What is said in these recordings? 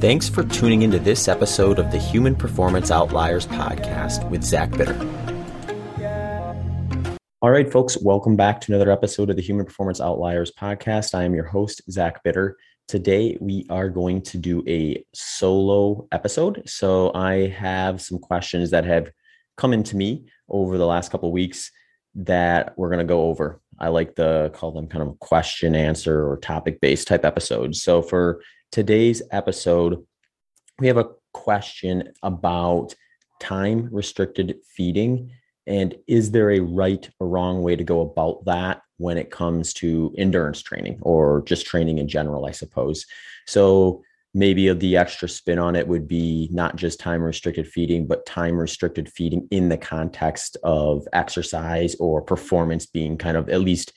Thanks for tuning into this episode of the Human Performance Outliers podcast with Zach Bitter. All right, folks, welcome back to another episode of the Human Performance Outliers podcast. I am your host, Zach Bitter. Today, we are going to do a solo episode. So, I have some questions that have come into me over the last couple weeks that we're going to go over. I like to call them kind of question answer or topic based type episodes. So, for today's episode, we have a question about time restricted feeding. And is there a right or wrong way to go about that when it comes to endurance training or just training in general, I suppose? So, maybe the extra spin on it would be not just time restricted feeding, but time restricted feeding in the context of exercise or performance being kind of at least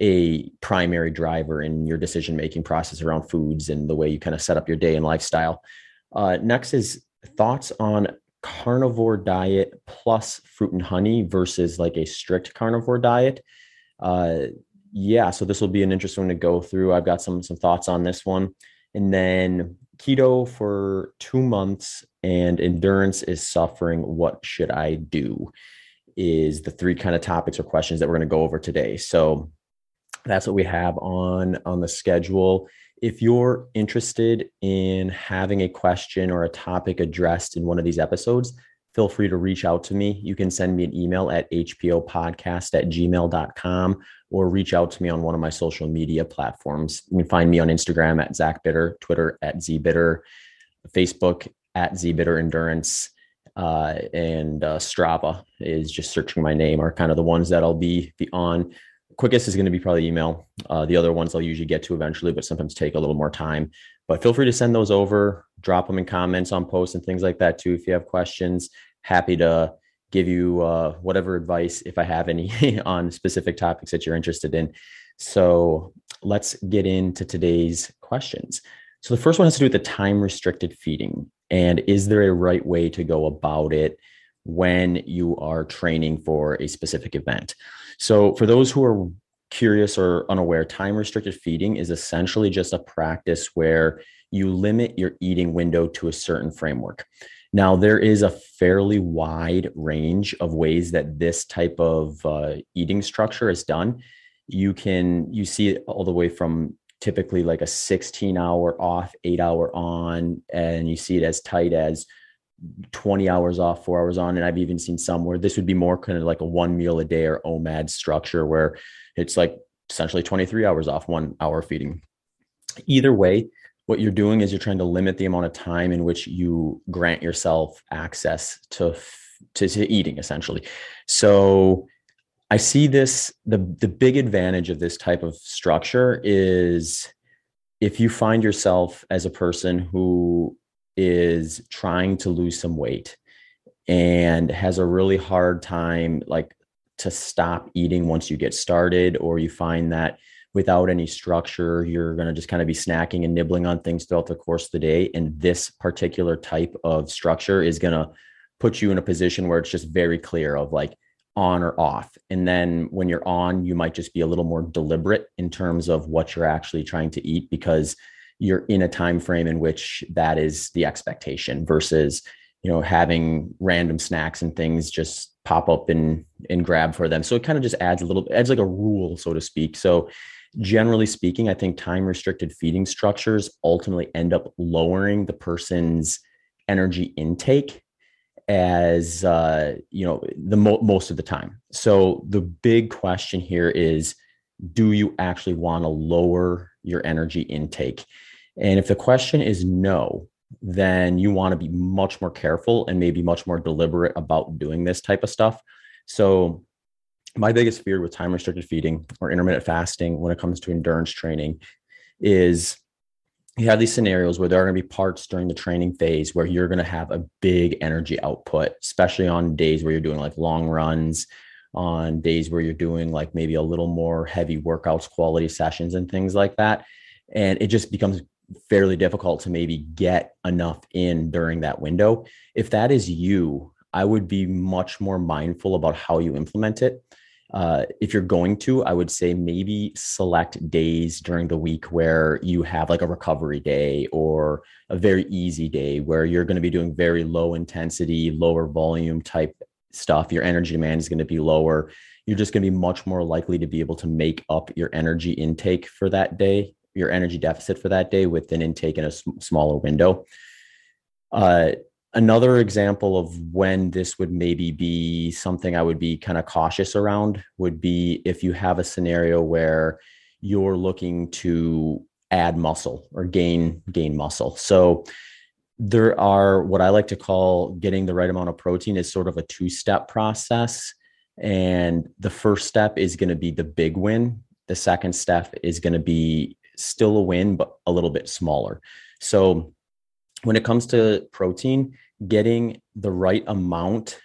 a primary driver in your decision making process around foods and the way you kind of set up your day and lifestyle. Uh, next is thoughts on carnivore diet plus fruit and honey versus like a strict carnivore diet. Uh, yeah, so this will be an interesting one to go through. I've got some some thoughts on this one, and then keto for two months and endurance is suffering. What should I do? Is the three kind of topics or questions that we're going to go over today. So that's what we have on on the schedule. If you're interested in having a question or a topic addressed in one of these episodes feel free to reach out to me. You can send me an email at hpopodcast at gmail.com or reach out to me on one of my social media platforms. You can find me on instagram at zach bitter twitter at zbitter facebook at zbitter endurance uh, and uh, strava is just searching my name are kind of the ones that i'll be be on quickest is going to be probably email. Uh, the other ones I'll usually get to eventually, but sometimes take a little more time. But feel free to send those over, drop them in comments on posts and things like that too. If you have questions, happy to give you uh, whatever advice, if I have any, on specific topics that you're interested in. So let's get into today's questions. So the first one has to do with the time restricted feeding. And is there a right way to go about it when you are training for a specific event? So, for those who are curious or unaware, time restricted feeding is essentially just a practice where you limit your eating window to a certain framework. Now, there is a fairly wide range of ways that this type of uh, eating structure is done. You can you see it all the way from typically like a 16 hour off, eight hour on, and you see it as tight as 20 hours off, four hours on. And I've even seen some where this would be more kind of like a one meal a day or OMAD structure where it's like essentially 23 hours off, one hour feeding. Either way, what you're doing is you're trying to limit the amount of time in which you grant yourself access to, to, to eating essentially. So I see this, the, the big advantage of this type of structure is if you find yourself as a person who is trying to lose some weight and has a really hard time like to stop eating once you get started or you find that without any structure you're going to just kind of be snacking and nibbling on things throughout the course of the day. And this particular type of structure is going to put you in a position where it's just very clear of like on or off. And then when you're on you might just be a little more deliberate in terms of what you're actually trying to eat because you're in a time frame in which that is the expectation versus you know having random snacks and things just pop up and and grab for them. So it kind of just adds a little adds like a rule so to speak. So generally speaking i think time restricted feeding structures ultimately end up lowering the person's energy intake as uh, you know the mo- most of the time. So the big question here is do you actually want to lower your energy intake and if the question is no, then you want to be much more careful and maybe much more deliberate about doing this type of stuff. So, my biggest fear with time restricted feeding or intermittent fasting when it comes to endurance training is you have these scenarios where there are going to be parts during the training phase where you're going to have a big energy output, especially on days where you're doing like long runs, on days where you're doing like maybe a little more heavy workouts, quality sessions, and things like that. And it just becomes fairly difficult to maybe get enough in during that window. If that is you, I would be much more mindful about how you implement it. uh, if you're going to, I would say maybe select days during the week where you have like a recovery day or a very easy day where you're going to be doing very low intensity, lower volume type stuff. Your energy demand is going to be lower. You're just going to be much more likely to be able to make up your energy intake for that day, your energy deficit for that day with an intake in a sm- smaller window. Uh, another example of when this would maybe be something I would be kind of cautious around would be if you have a scenario where you're looking to add muscle or gain gain muscle. So there are what I like to call getting the right amount of protein is sort of a two-step process. And the first step is going to be the big win. The second step is going to be still a win, but a little bit smaller. So when it comes to protein, getting the right amount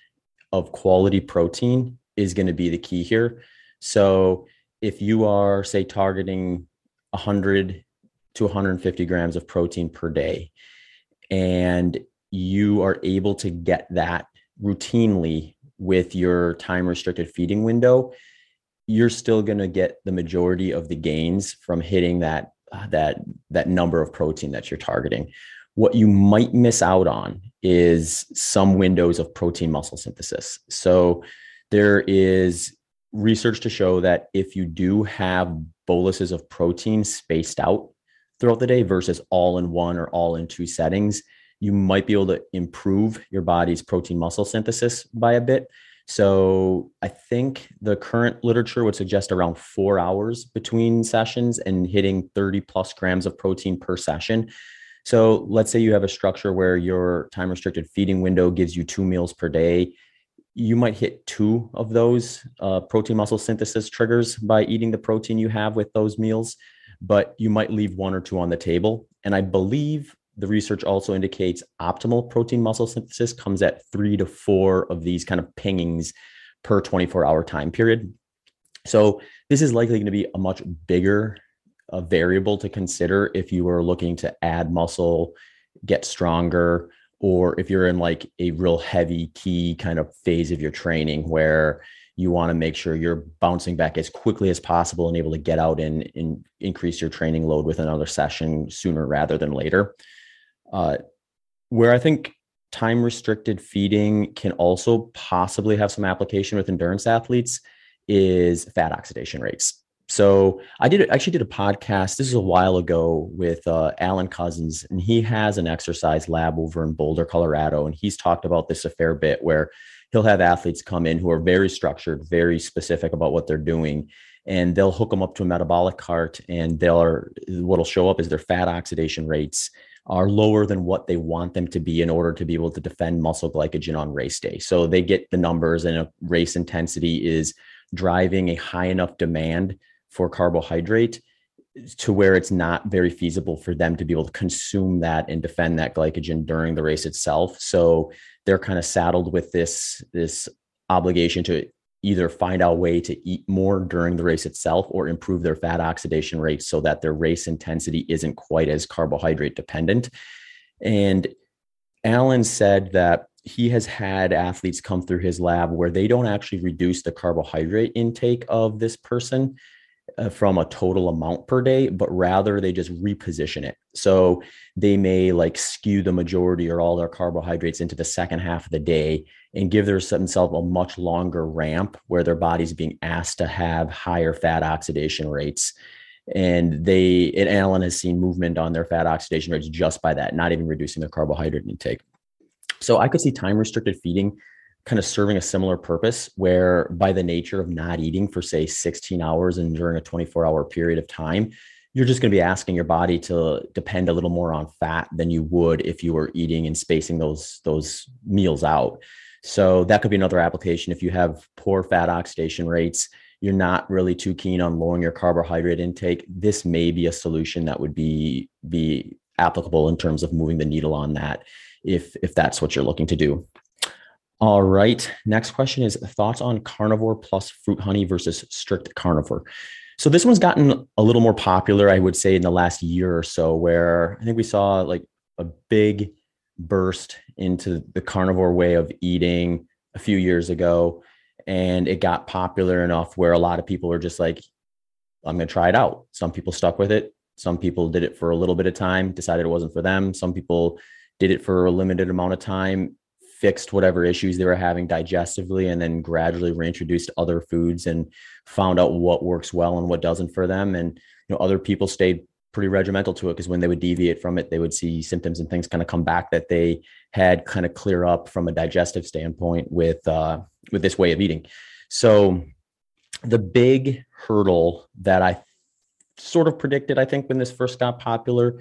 of quality protein is going to be the key here. So if you are, say, targeting 100 to 150 grams of protein per day, and you are able to get that routinely with your time restricted feeding window, you're still going to get the majority of the gains from hitting that that that number of protein that you're targeting. What you might miss out on is some windows of protein muscle synthesis. So there is research to show that if you do have boluses of protein spaced out throughout the day versus all in one or all in two settings, you might be able to improve your body's protein muscle synthesis by a bit. So I think the current literature would suggest around four hours between sessions and hitting 30 plus grams of protein per session. So let's say you have a structure where your time restricted feeding window gives you two meals per day. You might hit two of those uh, protein muscle synthesis triggers by eating the protein you have with those meals, but you might leave one or two on the table. And I believe the research also indicates optimal protein muscle synthesis comes at three to four of these kind of pingings per 24 hour time period. So this is likely going to be a much bigger a variable to consider if you are looking to add muscle, get stronger, or if you're in like a real heavy key kind of phase of your training where you want to make sure you're bouncing back as quickly as possible and able to get out and, and increase your training load with another session sooner rather than later. Uh, where I think time restricted feeding can also possibly have some application with endurance athletes is fat oxidation rates. So I did actually did a podcast. This is a while ago with uh, Alan Couzens, and he has an exercise lab over in Boulder, Colorado, and he's talked about this a fair bit. Where he'll have athletes come in who are very structured, very specific about what they're doing, and they'll hook them up to a metabolic cart, and they'll what'll show up is their fat oxidation rates are lower than what they want them to be in order to be able to defend muscle glycogen on race day. So they get the numbers, and a race intensity is driving a high enough demand for carbohydrate to where it's not very feasible for them to be able to consume that and defend that glycogen during the race itself. So they're kind of saddled with this this obligation to either find out a way to eat more during the race itself or improve their fat oxidation rates so that their race intensity isn't quite as carbohydrate dependent. And Alan said that he has had athletes come through his lab where they don't actually reduce the carbohydrate intake of this person uh, from a total amount per day, but rather they just reposition it. So they may like skew the majority or all their carbohydrates into the second half of the day and give themselves a much longer ramp where their body's being asked to have higher fat oxidation rates. And they, and Alan has seen movement on their fat oxidation rates just by that, not even reducing their carbohydrate intake. So I could see time restricted feeding kind of serving a similar purpose where by the nature of not eating for say 16 hours and during a 24 hour period of time you're just going to be asking your body to depend a little more on fat than you would if you were eating and spacing those those meals out so that could be another application if you have poor fat oxidation rates you're not really too keen on lowering your carbohydrate intake this may be a solution that would be be applicable in terms of moving the needle on that if if that's what you're looking to do all right. Next question is thoughts on carnivore plus fruit honey versus strict carnivore. So this one's gotten a little more popular, I would say, in the last year or so, where I think we saw like a big burst into the carnivore way of eating a few years ago. and it got popular enough where a lot of people are just like, I'm going to try it out. Some people stuck with it. Some people did it for a little bit of time, decided it wasn't for them. Some people did it for a limited amount of time, fixed whatever issues they were having digestively, and then gradually reintroduced other foods and found out what works well and what doesn't for them. And you know, other people stayed pretty regimental to it because when they would deviate from it, they would see symptoms and things kind of come back that they had kind of clear up from a digestive standpoint with uh, with this way of eating. So the big hurdle that I sort of predicted, I think, when this first got popular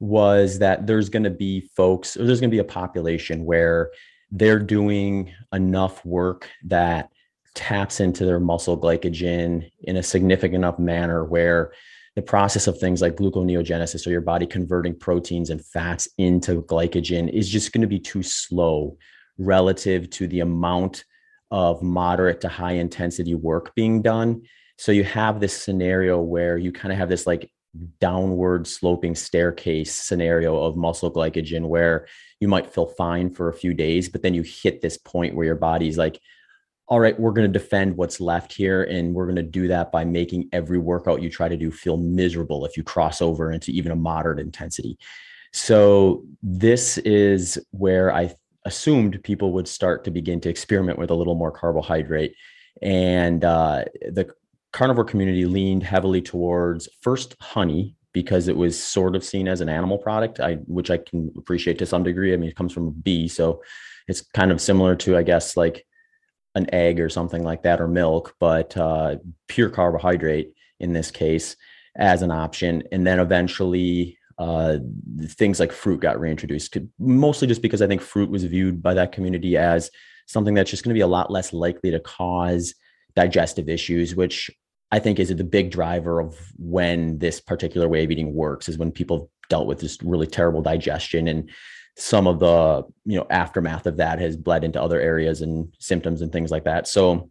was that there's going to be folks or there's going to be a population where they're doing enough work that taps into their muscle glycogen in a significant enough manner where the process of things like gluconeogenesis or your body converting proteins and fats into glycogen is just going to be too slow relative to the amount of moderate to high intensity work being done. So you have this scenario where you kind of have this like downward sloping staircase scenario of muscle glycogen where you might feel fine for a few days, but then you hit this point where your body's like, all right, we're going to defend what's left here. And we're going to do that by making every workout you try to do feel miserable if you cross over into even a moderate intensity. So, this is where I assumed people would start to begin to experiment with a little more carbohydrate. And uh, the carnivore community leaned heavily towards first honey because it was sort of seen as an animal product, I, which I can appreciate to some degree. I mean, it comes from a bee. So, it's kind of similar to, I guess, like an egg or something like that or milk, but uh, pure carbohydrate in this case as an option. And then eventually uh, things like fruit got reintroduced, mostly just because I think fruit was viewed by that community as something that's just going to be a lot less likely to cause digestive issues, which I think is the big driver of when this particular way of eating works is when people dealt with this really terrible digestion and some of the you know aftermath of that has bled into other areas and symptoms and things like that. So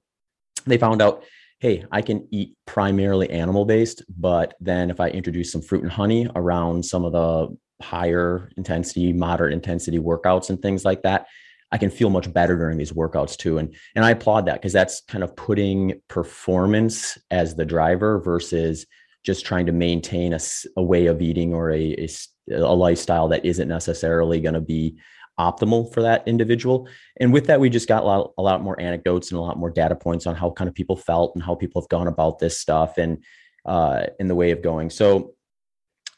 they found out hey i can eat primarily animal based but then if i introduce some fruit and honey around some of the higher intensity moderate intensity workouts and things like that i can feel much better during these workouts too. And and i applaud that because that's kind of putting performance as the driver versus just trying to maintain a, a way of eating or a, a, a lifestyle that isn't necessarily going to be optimal for that individual. And with that, we just got a lot, a lot more anecdotes and a lot more data points on how kind of people felt and how people have gone about this stuff and uh, in the way of going. So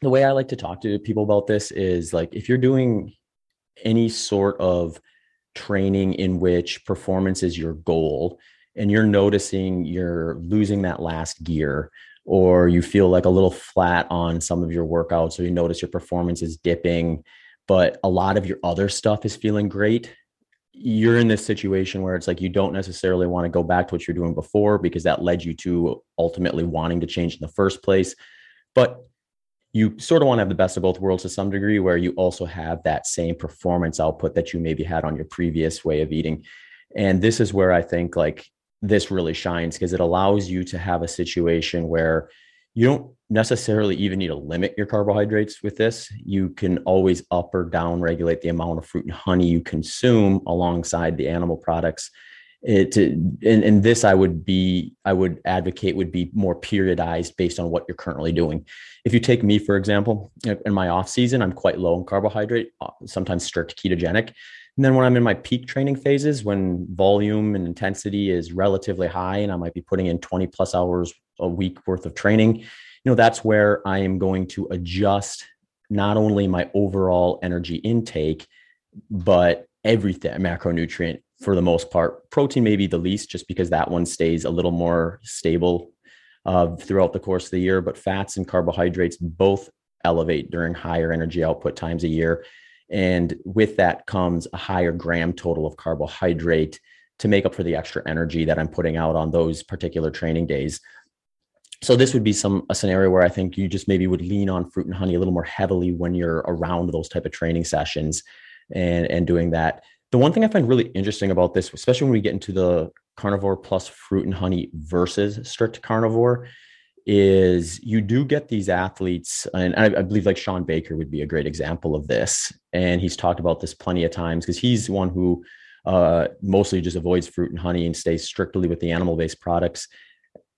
the way I like to talk to people about this is like if you're doing any sort of training in which performance is your goal and you're noticing you're losing that last gear or you feel like a little flat on some of your workouts or you notice your performance is dipping but a lot of your other stuff is feeling great you're in this situation where it's like you don't necessarily want to go back to what you're doing before because that led you to ultimately wanting to change in the first place. But you sort of want to have the best of both worlds to some degree where you also have that same performance output that you maybe had on your previous way of eating. And this is where i think like this really shines because it allows you to have a situation where you don't necessarily even need to limit your carbohydrates with this. You can always up or down regulate the amount of fruit and honey you consume alongside the animal products. It and, and this I would be I would advocate would be more periodized based on what you're currently doing. If you take me for example, in my off season, I'm quite low in carbohydrate, uh, sometimes strict ketogenic. And then when I'm in my peak training phases, when volume and intensity is relatively high, and I might be putting in 20 plus hours a week worth of training, you know, that's where I am going to adjust not only my overall energy intake, but everything macronutrient for the most part. Protein may be the least, just because that one stays a little more stable uh, throughout the course of the year. But fats and carbohydrates both elevate during higher energy output times a year. And with that comes a higher gram total of carbohydrate to make up for the extra energy that I'm putting out on those particular training days. So this would be some a scenario where I think you just maybe would lean on fruit and honey a little more heavily when you're around those type of training sessions and and doing that. The one thing I find really interesting about this, especially when we get into the carnivore plus fruit and honey versus strict carnivore, is you do get these athletes, and I, I, believe like Shawn Baker would be a great example of this. And he's talked about this plenty of times because he's one who uh, mostly just avoids fruit and honey and stays strictly with the animal based products.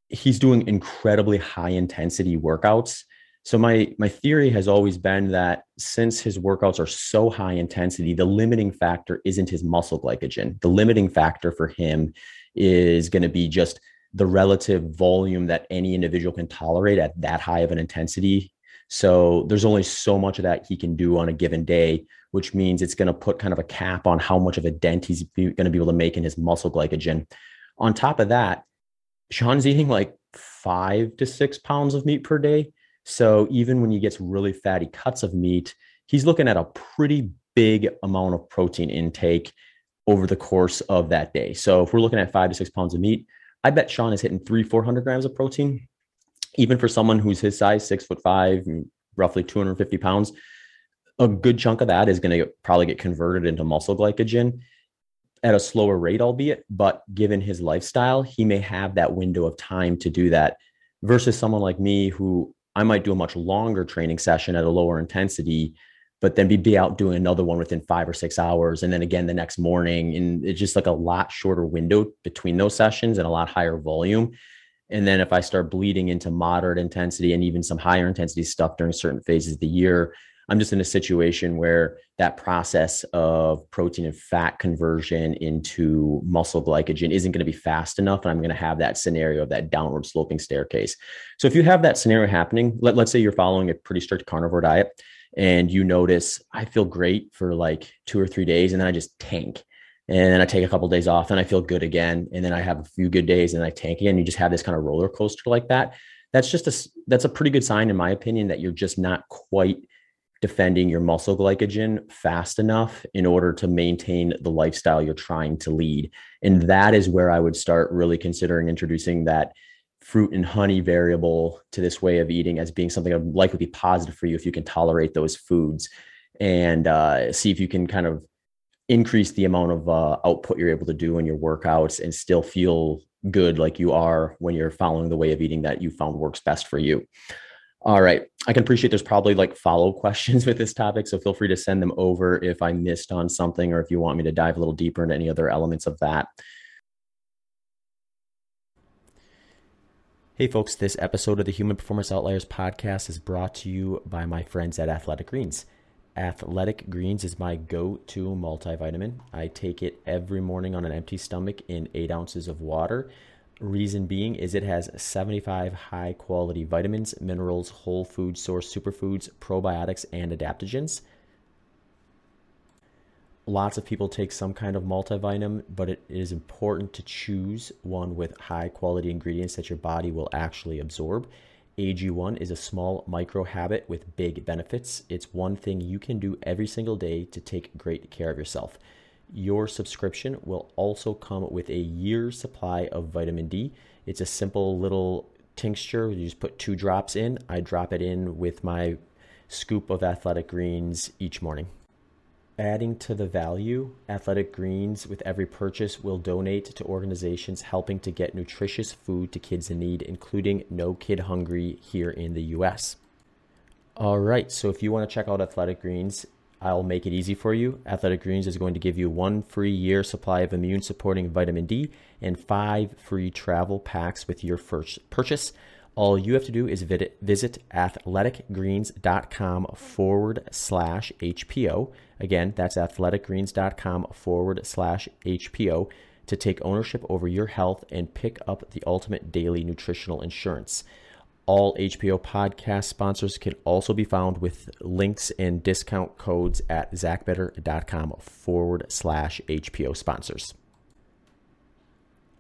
He's doing incredibly high intensity workouts. So my my theory has always been that since his workouts are so high intensity, the limiting factor isn't his muscle glycogen. The limiting factor for him is going to be just the relative volume that any individual can tolerate at that high of an intensity. So there's only so much of that he can do on a given day, which means it's going to put kind of a cap on how much of a dent he's going to be able to make in his muscle glycogen. On top of that, Shawn's eating like five to six pounds of meat per day. So even when he gets really fatty cuts of meat, he's looking at a pretty big amount of protein intake over the course of that day. So if we're looking at five to six pounds of meat, I bet Shawn is hitting three, 400 grams of protein. Even for someone who's his size, six foot five, roughly 250 pounds, a good chunk of that is going to probably get converted into muscle glycogen at a slower rate, albeit, but given his lifestyle, he may have that window of time to do that versus someone like me who I might do a much longer training session at a lower intensity but then be, be out doing another one within five or six hours. And then again the next morning and it's just like a lot shorter window between those sessions and a lot higher volume. And then if i start bleeding into moderate intensity and even some higher intensity stuff during certain phases of the year i'm just in a situation where that process of protein and fat conversion into muscle glycogen isn't going to be fast enough and i'm going to have that scenario of that downward sloping staircase. So if you have that scenario happening let, let's say you're following a pretty strict carnivore diet and you notice I feel great for like two or three days and then I just tank. And then I take a couple of days off and I feel good again. And then I have a few good days and I tank again. You just have this kind of roller coaster like that. That's just a that's a pretty good sign, in my opinion, that you're just not quite defending your muscle glycogen fast enough in order to maintain the lifestyle you're trying to lead. And that is where I would start really considering introducing that fruit and honey variable to this way of eating as being something that would likely be positive for you if you can tolerate those foods and uh, see if you can kind of increase the amount of uh, output you're able to do in your workouts and still feel good like you are when you're following the way of eating that you found works best for you. All right. I can appreciate there's probably like follow questions with this topic. So feel free to send them over if I missed on something or if you want me to dive a little deeper into any other elements of that. Hey, folks, this episode of the Human Performance Outliers podcast is brought to you by my friends at Athletic Greens. Athletic Greens is my go to multivitamin. I take it every morning on an empty stomach in eight ounces of water. Reason being is it has 75 high quality vitamins, minerals, whole food source superfoods, probiotics, and adaptogens lots of people take some kind of multivitamin, but it is important to choose one with high quality ingredients that your body will actually absorb. AG1 is a small micro habit with big benefits. It's one thing you can do every single day to take great care of yourself. Your subscription will also come with a year's supply of vitamin D. It's a simple little tincture. You just put two drops in. I drop it in with my scoop of athletic greens each morning. Adding to the value, Athletic Greens with every purchase will donate to organizations helping to get nutritious food to kids in need, including No Kid Hungry here in the US. All right, so if you want to check out Athletic Greens, I'll make it easy for you. Athletic Greens is going to give you one free year supply of immune supporting vitamin D and five free travel packs with your first purchase. All you have to do is visit athleticgreens.com forward slash HPO. Again, that's athleticgreens.com forward slash HPO to take ownership over your health and pick up the ultimate daily nutritional insurance. All HPO podcast sponsors can also be found with links and discount codes at zachbitter.com forward slash HPO sponsors.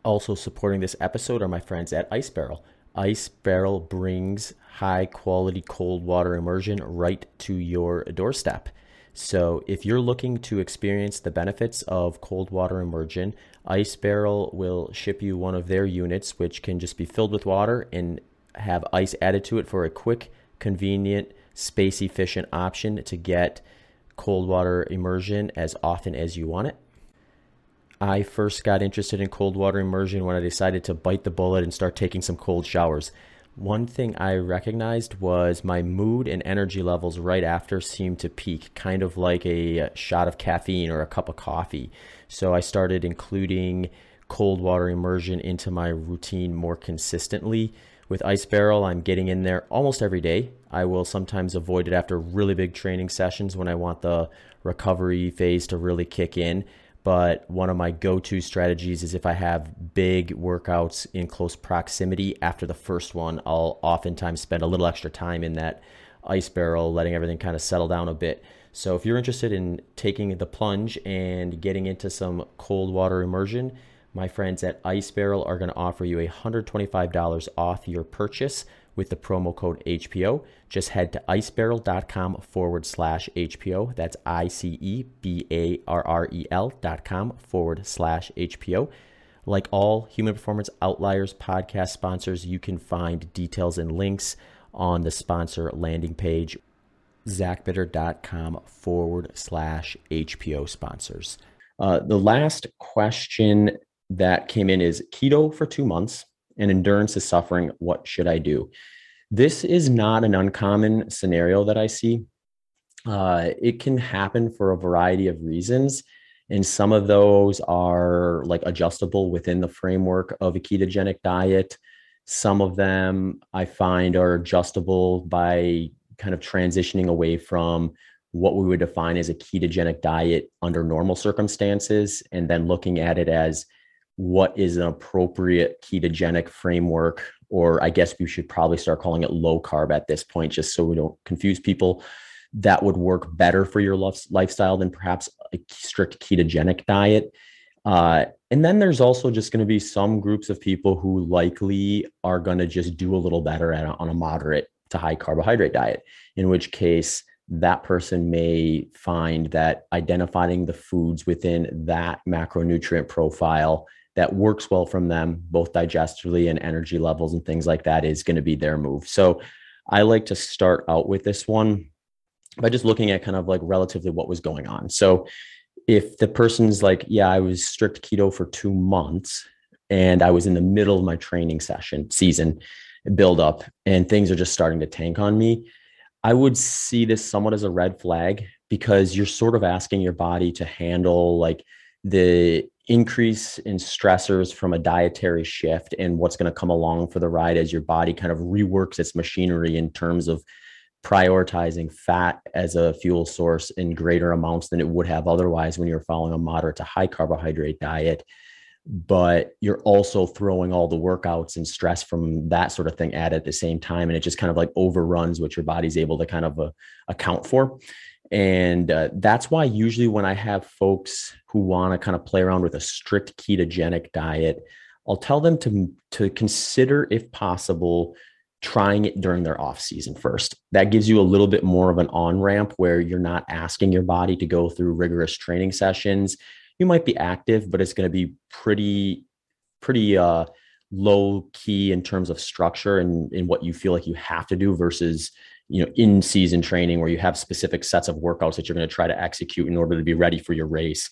Also supporting this episode are my friends at Ice Barrel. Ice Barrel brings high quality cold water immersion right to your doorstep. So, if you're looking to experience the benefits of cold water immersion, Ice Barrel will ship you one of their units, which can just be filled with water and have ice added to it for a quick, convenient, space efficient option to get cold water immersion as often as you want it. I first got interested in cold water immersion when I decided to bite the bullet and start taking some cold showers. One thing I recognized was my mood and energy levels right after seemed to peak, kind of like a uh, shot of caffeine or a cup of coffee. So I started including cold water immersion into my routine more consistently. With Ice Barrel, I'm getting in there almost every day. I will sometimes avoid it after really big training sessions when I want the recovery phase to really kick in but one of my go-to strategies is if I have big workouts in close proximity after the first one, I'll oftentimes spend a little extra time in that ice barrel, letting everything kind of settle down a bit. So if you're interested in taking the plunge and getting into some cold water immersion, my friends at Ice Barrel are going to offer you $125 off your purchase with the promo code HPO. Just head to icebarrel.com forward slash HPO. That's I C E B A R R E L dot com forward slash HPO. Like all Human Performance Outliers podcast sponsors, you can find details and links on the sponsor landing page, zachbitter.com forward slash HPO sponsors. Uh, the last question that came in is keto for two months and endurance is suffering. What should I do? This is not an uncommon scenario that I see. Uh, it can happen for a variety of reasons. And some of those are like adjustable within the framework of a ketogenic diet. Some of them I find are adjustable by kind of transitioning away from what we would define as a ketogenic diet under normal circumstances and then looking at it as what is an appropriate ketogenic framework or i guess we should probably start calling it low carb at this point just so we don't confuse people that would work better for your lifestyle than perhaps a strict ketogenic diet. Uh, and then there's also just going to be some groups of people who likely are going to just do a little better a, on a moderate to high carbohydrate diet in which case that person may find that identifying the foods within that macronutrient profile that works well from them, both digestively and energy levels and things like that, is going to be their move. So I like to start out with this one by just looking at kind of like relatively what was going on. So if the person's like, yeah, I was strict keto for two months and I was in the middle of my training session season build up and things are just starting to tank on me, I would see this somewhat as a red flag because you're sort of asking your body to handle like the increase in stressors from a dietary shift and what's going to come along for the ride as your body kind of reworks its machinery in terms of prioritizing fat as a fuel source in greater amounts than it would have otherwise when you're following a moderate to high carbohydrate diet. But you're also throwing all the workouts and stress from that sort of thing at at the same time and it just kind of like overruns what your body's able to kind of uh, account for and uh, that's why usually when I have folks who want to kind of play around with a strict ketogenic diet, I'll tell them to, to consider, if possible, trying it during their off season first. That gives you a little bit more of an on ramp where you're not asking your body to go through rigorous training sessions. You might be active, but it's going to be pretty, pretty uh, low key in terms of structure and in what you feel like you have to do versus you know in season training where you have specific sets of workouts that you're going to try to execute in order to be ready for your race.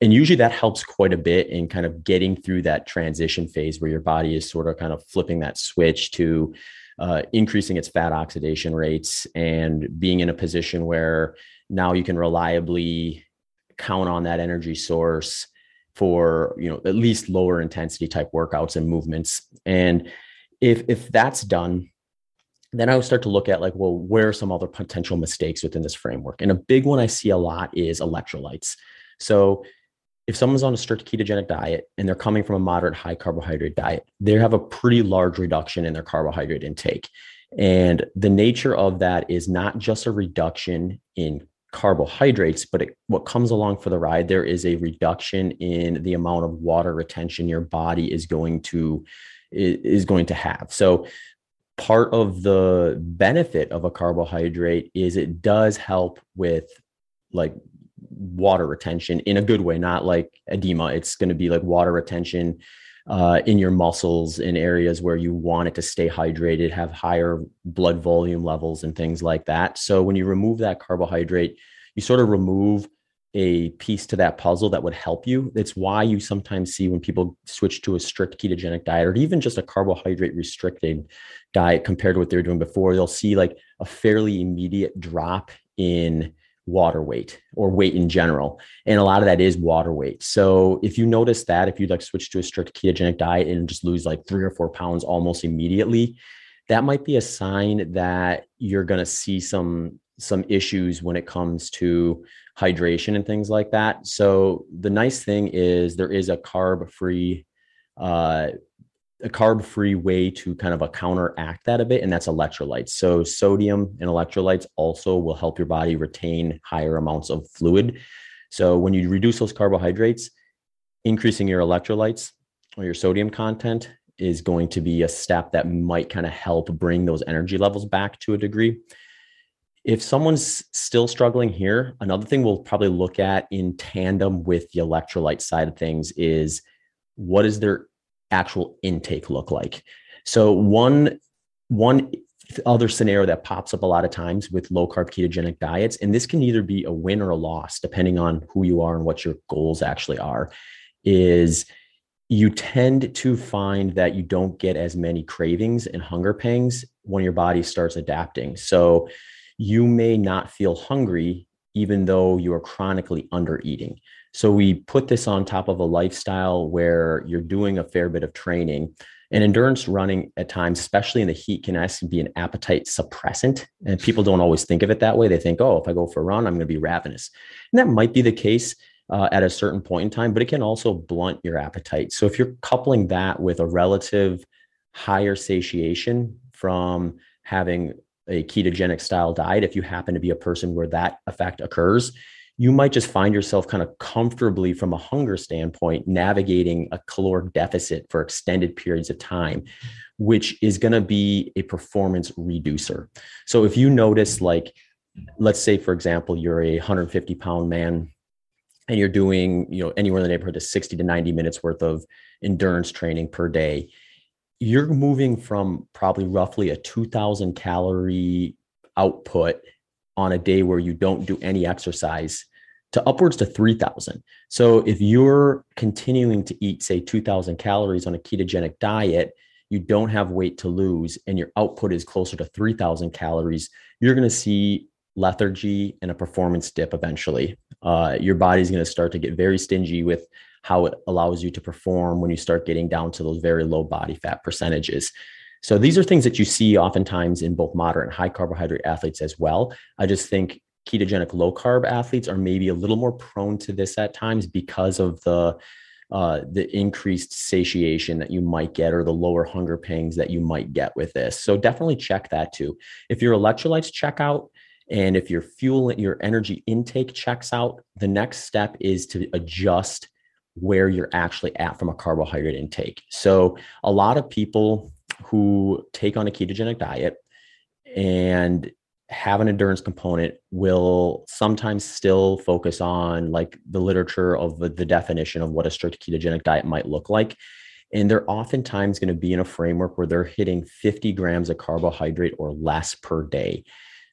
And usually that helps quite a bit in kind of getting through that transition phase where your body is sort of kind of flipping that switch to uh, increasing its fat oxidation rates and being in a position where now you can reliably count on that energy source for you know at least lower intensity type workouts and movements. And if if that's done then I would start to look at like, well, where are some other potential mistakes within this framework? And a big one I see a lot is electrolytes. So if someone's on a strict ketogenic diet and they're coming from a moderate high carbohydrate diet, they have a pretty large reduction in their carbohydrate intake. And the nature of that is not just a reduction in carbohydrates, but it, what comes along for the ride, there is a reduction in the amount of water retention your body is going to is going to have. So part of the benefit of a carbohydrate is it does help with like water retention in a good way, not like edema. It's going to be like water retention uh, in your muscles in areas where you want it to stay hydrated, have higher blood volume levels, and things like that. So when you remove that carbohydrate, you sort of remove a piece to that puzzle that would help you. It's why you sometimes see when people switch to a strict ketogenic diet or even just a carbohydrate restricted diet compared to what they were doing before, they'll see like a fairly immediate drop in water weight or weight in general. And a lot of that is water weight. So if you notice that, if you like switch to a strict ketogenic diet and just lose like three or four pounds almost immediately, that might be a sign that you're going to see some some issues when it comes to hydration and things like that. So the nice thing is there is a carb free uh, a carb free way to kind of a counteract that a bit, and that's electrolytes. So sodium and electrolytes also will help your body retain higher amounts of fluid. So when you reduce those carbohydrates, increasing your electrolytes or your sodium content is going to be a step that might kind of help bring those energy levels back to a degree. If someone's still struggling here, another thing we'll probably look at in tandem with the electrolyte side of things is what does their actual intake look like? So one one other scenario that pops up a lot of times with low carb ketogenic diets, and this can either be a win or a loss depending on who you are and what your goals actually are, is you tend to find that you don't get as many cravings and hunger pangs when your body starts adapting. So you may not feel hungry even though you are chronically under eating. So we put this on top of a lifestyle where you're doing a fair bit of training. And endurance running at times, especially in the heat, can actually be an appetite suppressant. And people don't always think of it that way. They think, oh, if I go for a run, I'm going to be ravenous. And that might be the case uh, at a certain point in time, but it can also blunt your appetite. So if you're coupling that with a relative higher satiation from having a ketogenic style diet, if you happen to be a person where that effect occurs, you might just find yourself kind of comfortably from a hunger standpoint navigating a caloric deficit for extended periods of time which is going to be a performance reducer. So if you notice like let's say for example you're a 150 pound man and you're doing you know anywhere in the neighborhood of 60 to 90 minutes worth of endurance training per day you're moving from probably roughly a 2000 calorie output on a day where you don't do any exercise to upwards to 3000 so if you're continuing to eat say 2000 calories on a ketogenic diet you don't have weight to lose and your output is closer to 3000 calories you're going to see lethargy and a performance dip eventually. Uh, your body's going to start to get very stingy with how it allows you to perform when you start getting down to those very low body fat percentages so these are things that you see oftentimes in both moderate and high carbohydrate athletes as well i just think ketogenic low carb athletes are maybe a little more prone to this at times because of the uh, the increased satiation that you might get or the lower hunger pangs that you might get with this. So definitely check that too. If your electrolytes check out and if your fuel, your energy intake checks out, the next step is to adjust where you're actually at from a carbohydrate intake. So a lot of people who take on a ketogenic diet and have an endurance component will sometimes still focus on like the literature of the, the definition of what a strict ketogenic diet might look like. And they're oftentimes going to be in a framework where they're hitting 50 grams of carbohydrate or less per day.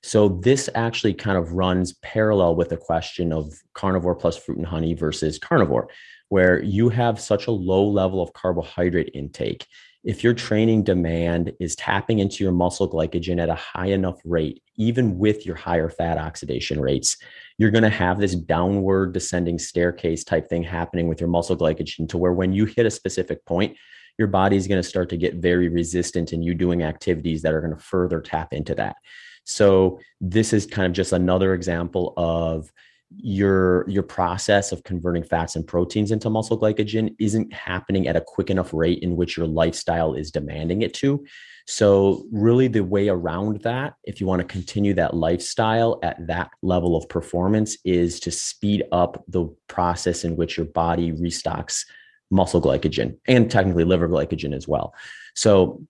So this actually kind of runs parallel with the question of carnivore plus fruit and honey versus carnivore where you have such a low level of carbohydrate intake if your training demand is tapping into your muscle glycogen at a high enough rate, even with your higher fat oxidation rates, you're going to have this downward descending staircase type thing happening with your muscle glycogen to where when you hit a specific point, your body is going to start to get very resistant and you doing activities that are going to further tap into that. So this is kind of just another example of your your process of converting fats and proteins into muscle glycogen isn't happening at a quick enough rate in which your lifestyle is demanding it to. So really the way around that if you want to continue that lifestyle at that level of performance is to speed up the process in which your body restocks muscle glycogen and technically liver glycogen as well. So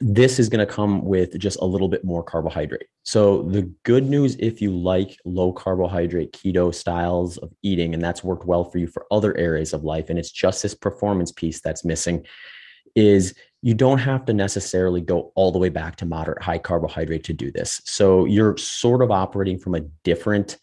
this is going to come with just a little bit more carbohydrate. So, the good news, if you like low carbohydrate keto styles of eating, and that's worked well for you for other areas of life, and it's just this performance piece that's missing, is you don't have to necessarily go all the way back to moderate high carbohydrate to do this. So, you're sort of operating from a different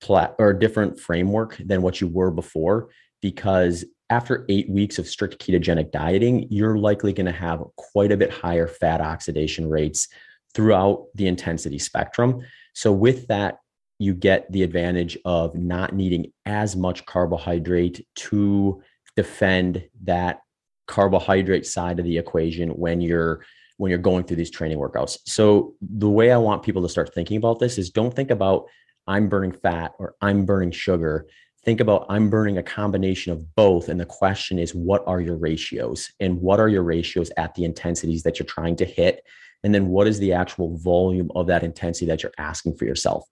plat or different framework than what you were before because after eight weeks of strict ketogenic dieting, you're likely going to have quite a bit higher fat oxidation rates throughout the intensity spectrum. So, with that, you get the advantage of not needing as much carbohydrate to defend that carbohydrate side of the equation when you're when you're going through these training workouts. So the way I want people to start thinking about this is don't think about I'm burning fat or I'm burning sugar. Think about I'm burning a combination of both. And the question is, what are your ratios? And what are your ratios at the intensities that you're trying to hit? And then what is the actual volume of that intensity that you're asking for yourself?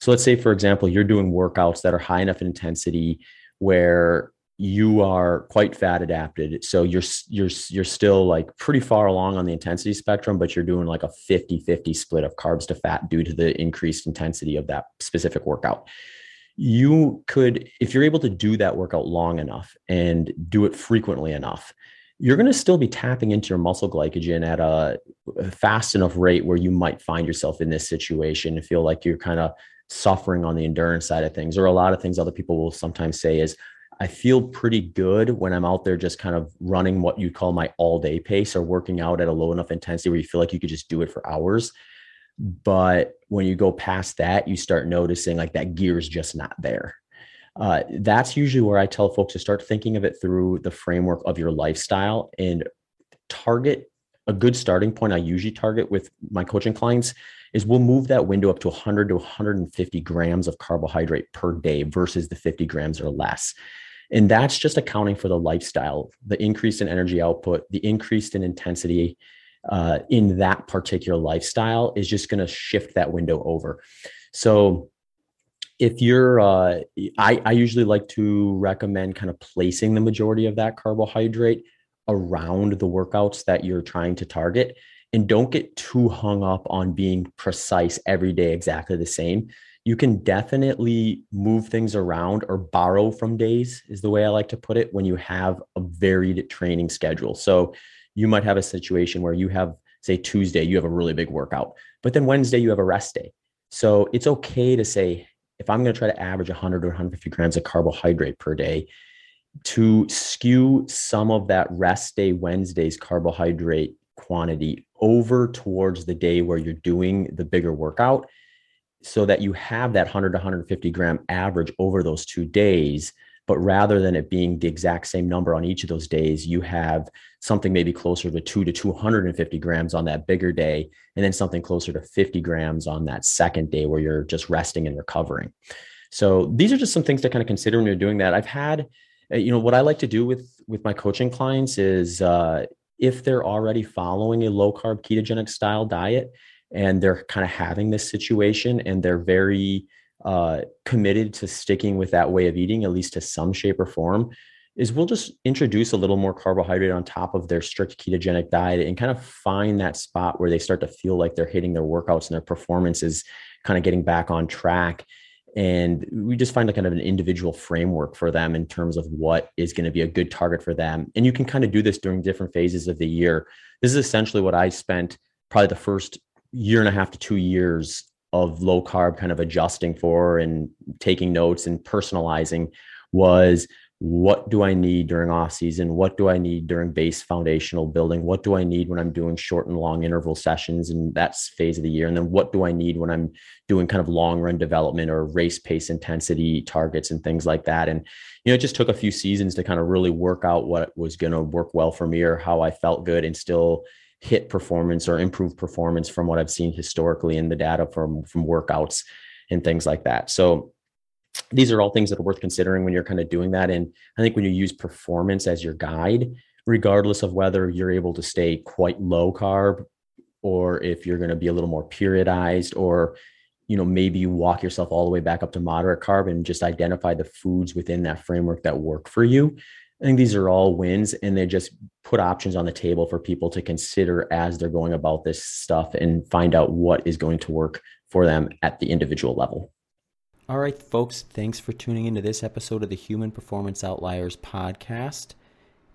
So let's say, for example, you're doing workouts that are high enough in intensity where you are quite fat adapted so you're you're you're still like pretty far along on the intensity spectrum but you're doing like a 50-50 split of carbs to fat due to the increased intensity of that specific workout you could if you're able to do that workout long enough and do it frequently enough you're going to still be tapping into your muscle glycogen at a fast enough rate where you might find yourself in this situation and feel like you're kind of suffering on the endurance side of things or a lot of things other people will sometimes say is I feel pretty good when I'm out there just kind of running what you call my all day pace or working out at a low enough intensity where you feel like you could just do it for hours. But when you go past that, you start noticing like that gear is just not there. Uh, that's usually where I tell folks to start thinking of it through the framework of your lifestyle and target a good starting point. I usually target with my coaching clients is we'll move that window up to 100 to 150 grams of carbohydrate per day versus the 50 grams or less. And that's just accounting for the lifestyle, the increase in energy output, the increase in intensity uh, in that particular lifestyle is just going to shift that window over. So if you're, uh, I, I usually like to recommend kind of placing the majority of that carbohydrate around the workouts that you're trying to target. And don't get too hung up on being precise every day, exactly the same you can definitely move things around or borrow from days is the way I like to put it when you have a varied training schedule. So you might have a situation where you have say Tuesday you have a really big workout, but then Wednesday you have a rest day. So it's okay to say if I'm going to try to average 100 or 150 grams of carbohydrate per day to skew some of that rest day Wednesday's carbohydrate quantity over towards the day where you're doing the bigger workout so that you have that 100 to 150 gram average over those two days but rather than it being the exact same number on each of those days you have something maybe closer to 2 to 250 grams on that bigger day and then something closer to 50 grams on that second day where you're just resting and recovering. So these are just some things to kind of consider when you're doing that. I've had uh, you know what i like to do with with my coaching clients is uh, if they're already following a low carb ketogenic style diet and they're kind of having this situation and they're very uh, committed to sticking with that way of eating, at least to some shape or form, is we'll just introduce a little more carbohydrate on top of their strict ketogenic diet and kind of find that spot where they start to feel like they're hitting their workouts and their performance is kind of getting back on track. And we just find a kind of an individual framework for them in terms of what is going to be a good target for them. And you can kind of do this during different phases of the year. This is essentially what I spent probably the first year and a half to two years of low carb kind of adjusting for and taking notes and personalizing was what do I need during off season? What do I need during base foundational building? What do I need when I'm doing short and long interval sessions and that's phase of the year? And then what do I need when I'm doing kind of long run development or race pace intensity targets and things like that? And, you know, it just took a few seasons to kind of really work out what was going to work well for me or how I felt good and still hit performance or improve performance from what I've seen historically in the data from from workouts and things like that. So these are all things that are worth considering when you're kind of doing that. And I think when you use performance as your guide, regardless of whether you're able to stay quite low carb or if you're going to be a little more periodized or you know maybe you walk yourself all the way back up to moderate carb and just identify the foods within that framework that work for you I think these are all wins, and they just put options on the table for people to consider as they're going about this stuff and find out what is going to work for them at the individual level. All right, folks, thanks for tuning into this episode of the Human Performance Outliers podcast.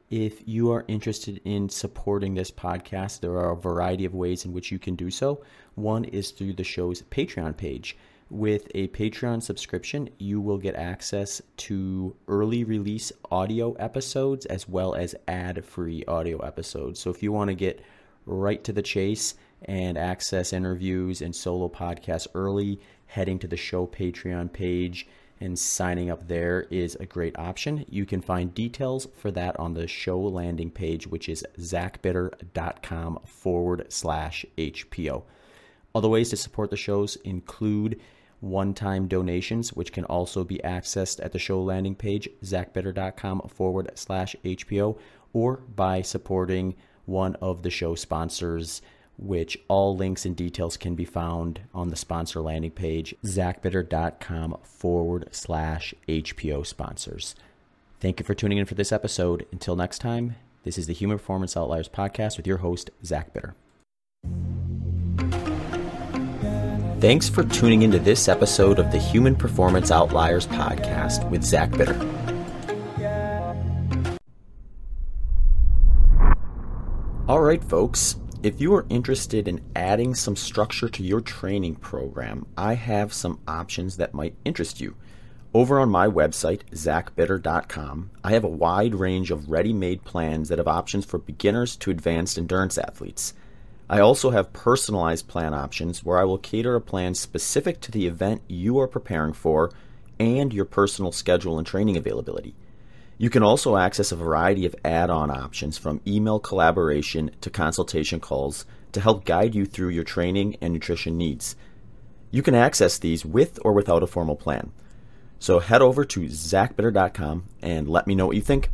If you are interested in supporting this podcast, there are a variety of ways in which you can do so. One is through the show's Patreon page. With a Patreon subscription, you will get access to early release audio episodes as well as ad free audio episodes. So if you want to get right to the chase and access interviews and solo podcasts early, heading to the show Patreon page and signing up there is a great option. You can find details for that on the show landing page, which is zachbitter.com forward slash HPO. Other ways to support the shows include one time donations, which can also be accessed at the show landing page, zachbitter.com forward slash HPO, or by supporting one of the show sponsors which all links and details can be found on the sponsor landing page, zachbitter.com forward slash HPO sponsors. Thank you for tuning in for this episode. Until next time, this is the Human Performance Outliers podcast with your host, Zach Bitter. Thanks for tuning into this episode of the Human Performance Outliers podcast with Zach Bitter. All right, folks. If you are interested in adding some structure to your training program, I have some options that might interest you. Over on my website, zachbitter.com, I have a wide range of ready made plans that have options for beginners to advanced endurance athletes. I also have personalized plan options where I will cater a plan specific to the event you are preparing for and your personal schedule and training availability. You can also access a variety of add on options from email collaboration to consultation calls to help guide you through your training and nutrition needs. You can access these with or without a formal plan. So head over to zachbitter.com and let me know what you think.